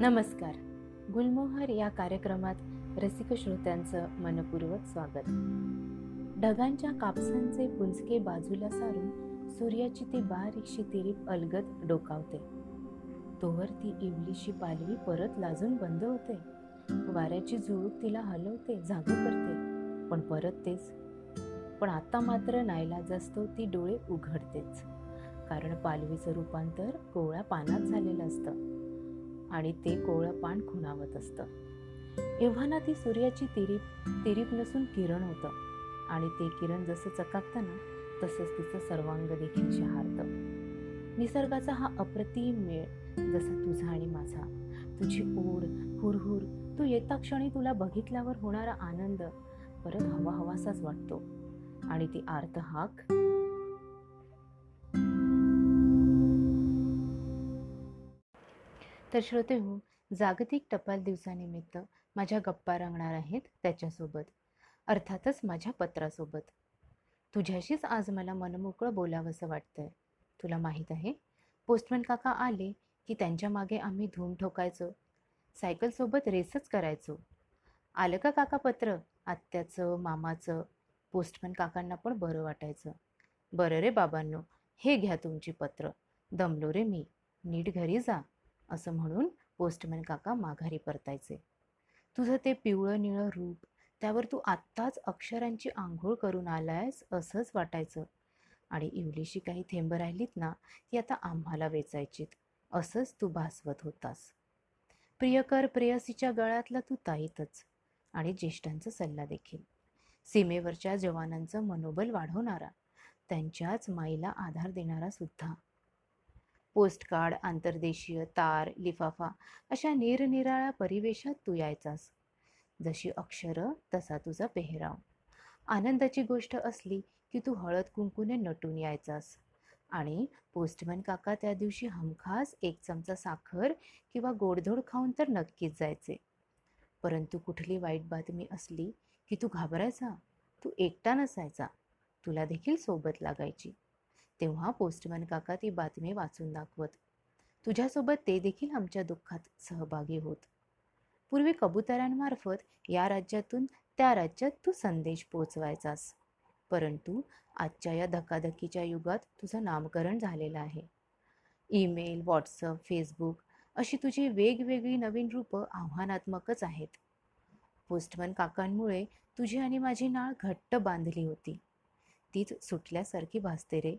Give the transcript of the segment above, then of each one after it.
नमस्कार. गुलमोहर या कार्यक्रमात रसिक श्रोत्यांचं मनपूर्वक स्वागत. ढगांच्या कापसांचे पुंजके बाजूला सारून सूर्याची ती बारीकशी तिरीप अलगद डोकावते. तोवर ती इवलीशी पालवी परत लाजून बंद होते. वाऱ्याची झुळूक तिला हलवते जाग करते. पण परत तेच. पण आता मात्र नाईलाज असतो ती डोळे उघडतेच. कारण पालवीचं रूपांतर कोवळ्या पानात झालेलं असतं. आणि ते कोवळं पान खुणावत असतं. एव्हाना ती सूर्याची तिरीप तिरीप नसून किरण होतं. आणि ते किरण जसं चकाकतं ना तसंच तिचं सर्वांग देखील शहारतं. निसर्गाचा हा अप्रतिम मेळ जसा तुझा आणि माझा. तुझी ओढ हुरहुर तू येता क्षणी तुला बघितल्यावर होणारा आनंद परत हवा हवासाच वाटतो. आणि ती आर्त तर श्रोते हो जागतिक टपाल दिवसानिमित्त माझ्या गप्पा रंगणार आहेत त्याच्यासोबत. अर्थातच माझ्या पत्रासोबत. तुझ्याशीच आज मला मनमोकळं बोलावंसं वाटतंय. तुला माहीत आहे पोस्टमॅन काका आले की त्यांच्या मागे आम्ही धूम ठोकायचो. सायकलसोबत रेसच करायचो. आलं का काका पत्र? आत्याचं मामाचं? पोस्टमॅन काकांना पण बरं वाटायचं. बरं रे बाबांनो हे घ्या तुमची पत्र. दमलो रे मी. नीट घरी जा. असं म्हणून पोस्टमॅन काका माघारी परतायचे. तुझं ते पिवळं निळं रूप त्यावर तू आत्ताच अक्षरांची आंघोळ करून आलायस असंच वाटायचं. आणि इवलीशी काही थेंब राहिलीत ना ती आता आम्हाला वेचायचीत असंच तू भासवत होतास. प्रियकर प्रेयसीच्या गळ्यातला तू ताईतच आणि ज्येष्ठांचा सल्ला देखील. सीमेवरच्या जवानांचं मनोबल वाढवणारा त्यांच्याच माईला आधार देणारा सुद्धा. पोस्टकार्ड आंतरदेशीय तार लिफाफा अशा निरनिराळ्या परिवेशात तू यायचास. जशी अक्षरं तसा तुझा पेहराव. आनंदाची गोष्ट असली की तू हळद कुंकूने नटून यायचास. आणि पोस्टमॅन काका त्या दिवशी हमखास एक चमचा साखर किंवा गोडधोड खाऊन तर नक्कीच जायचे. परंतु कुठली वाईट बातमी असली की तू घाबरायचा? तू एकटा नसायचा. तुला देखील सोबत लागायची. तेव्हा पोस्टमॅन काका ती बातमी वाचून दाखवत. तुझ्यासोबत ते देखील आमच्या दुःखात सहभागी होत. पूर्वी कबुतरांमार्फत या राज्यातून त्या राज्यात तू संदेश पोचवायचास. परंतु आजच्या या धकाधकीच्या युगात तुझं नामकरण झालेलं आहे. ईमेल व्हॉट्सअप फेसबुक अशी तुझी वेगवेगळी नवीन रूपं आव्हानात्मकच आहेत. पोस्टमन काकांमुळे तुझी आणि माझी नाळ घट्ट बांधली होती. तीच सुटल्यासारखी भासते रे.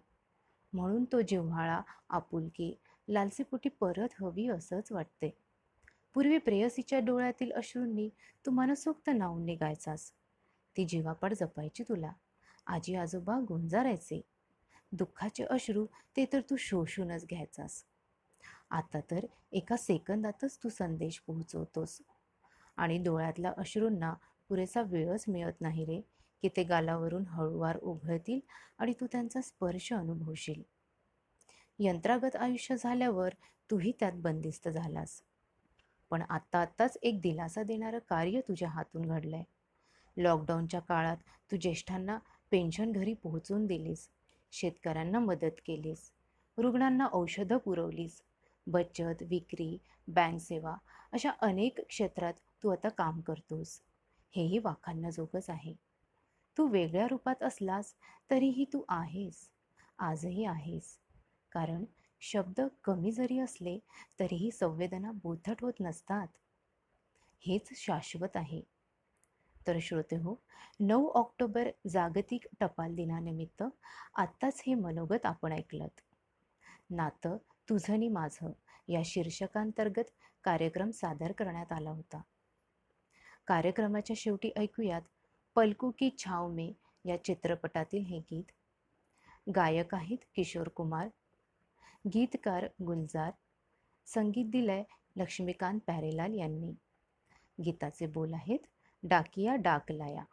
म्हणून तो जिव्हाळा आपुलकी लालसेपोटी परत हवी असंच वाटते. पूर्वी प्रेयसीच्या डोळ्यातील अश्रूंनी तू मनसोक्त नावून निघायचास. ती जीवापाड जपायची तुला. आजी आजोबा गुंजारायचे. दुःखाचे अश्रू ते तर तू शोषूनच घ्यायचास. आता तर एका सेकंदातच तू संदेश पोहोचवतोस. आणि डोळ्यातल्या अश्रूंना पुरेसा वेळच मिळत नाही रे. की ते गालावरून हळूवार उघळतील आणि तू त्यांचा स्पर्श अनुभवशील. यंत्रागत आयुष्य झाल्यावर तूही त्यात बंदिस्त झालास. पण आत्ता आत्ताच एक दिलासा देणारं कार्य तुझ्या हातून घडलंय. लॉकडाऊनच्या काळात तू ज्येष्ठांना पेन्शन घरी पोहोचवून दिलीस शेतकऱ्यांना मदत केलीस रुग्णांना औषधं पुरवलीस बचत विक्री बँक सेवा अशा अनेक क्षेत्रात तू आता काम करतोस. हेही वाखाणण्याजोगंच आहे. तू वेगळ्या रूपात असलास तरीही तू आहेस. आजही आहेस. कारण शब्द कमी जरी असले तरीही संवेदना बोथट होत नसतात. हेच शाश्वत आहे. तर श्रोते हो नऊ ऑक्टोबर जागतिक टपाल दिनानिमित्त आत्ताच हे मनोगत आपण ऐकलं नातं तुझं आणि माझं या शीर्षकांतर्गत कार्यक्रम सादर करण्यात आला होता. कार्यक्रमाच्या शेवटी ऐकूयात पलकू की छाव में या चित्रपटातील हे गीत. गायक आहेत किशोर कुमार गीतकार गुलजार संगीत दिलंय लक्ष्मीकांत पॅरेलाल यांनी. गीताचे बोल आहेत डाकिया डाकलाया.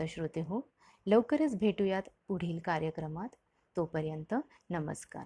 तर श्रोते हो लवकरच भेटूयात पुढील कार्यक्रमात. तोपर्यंत नमस्कार.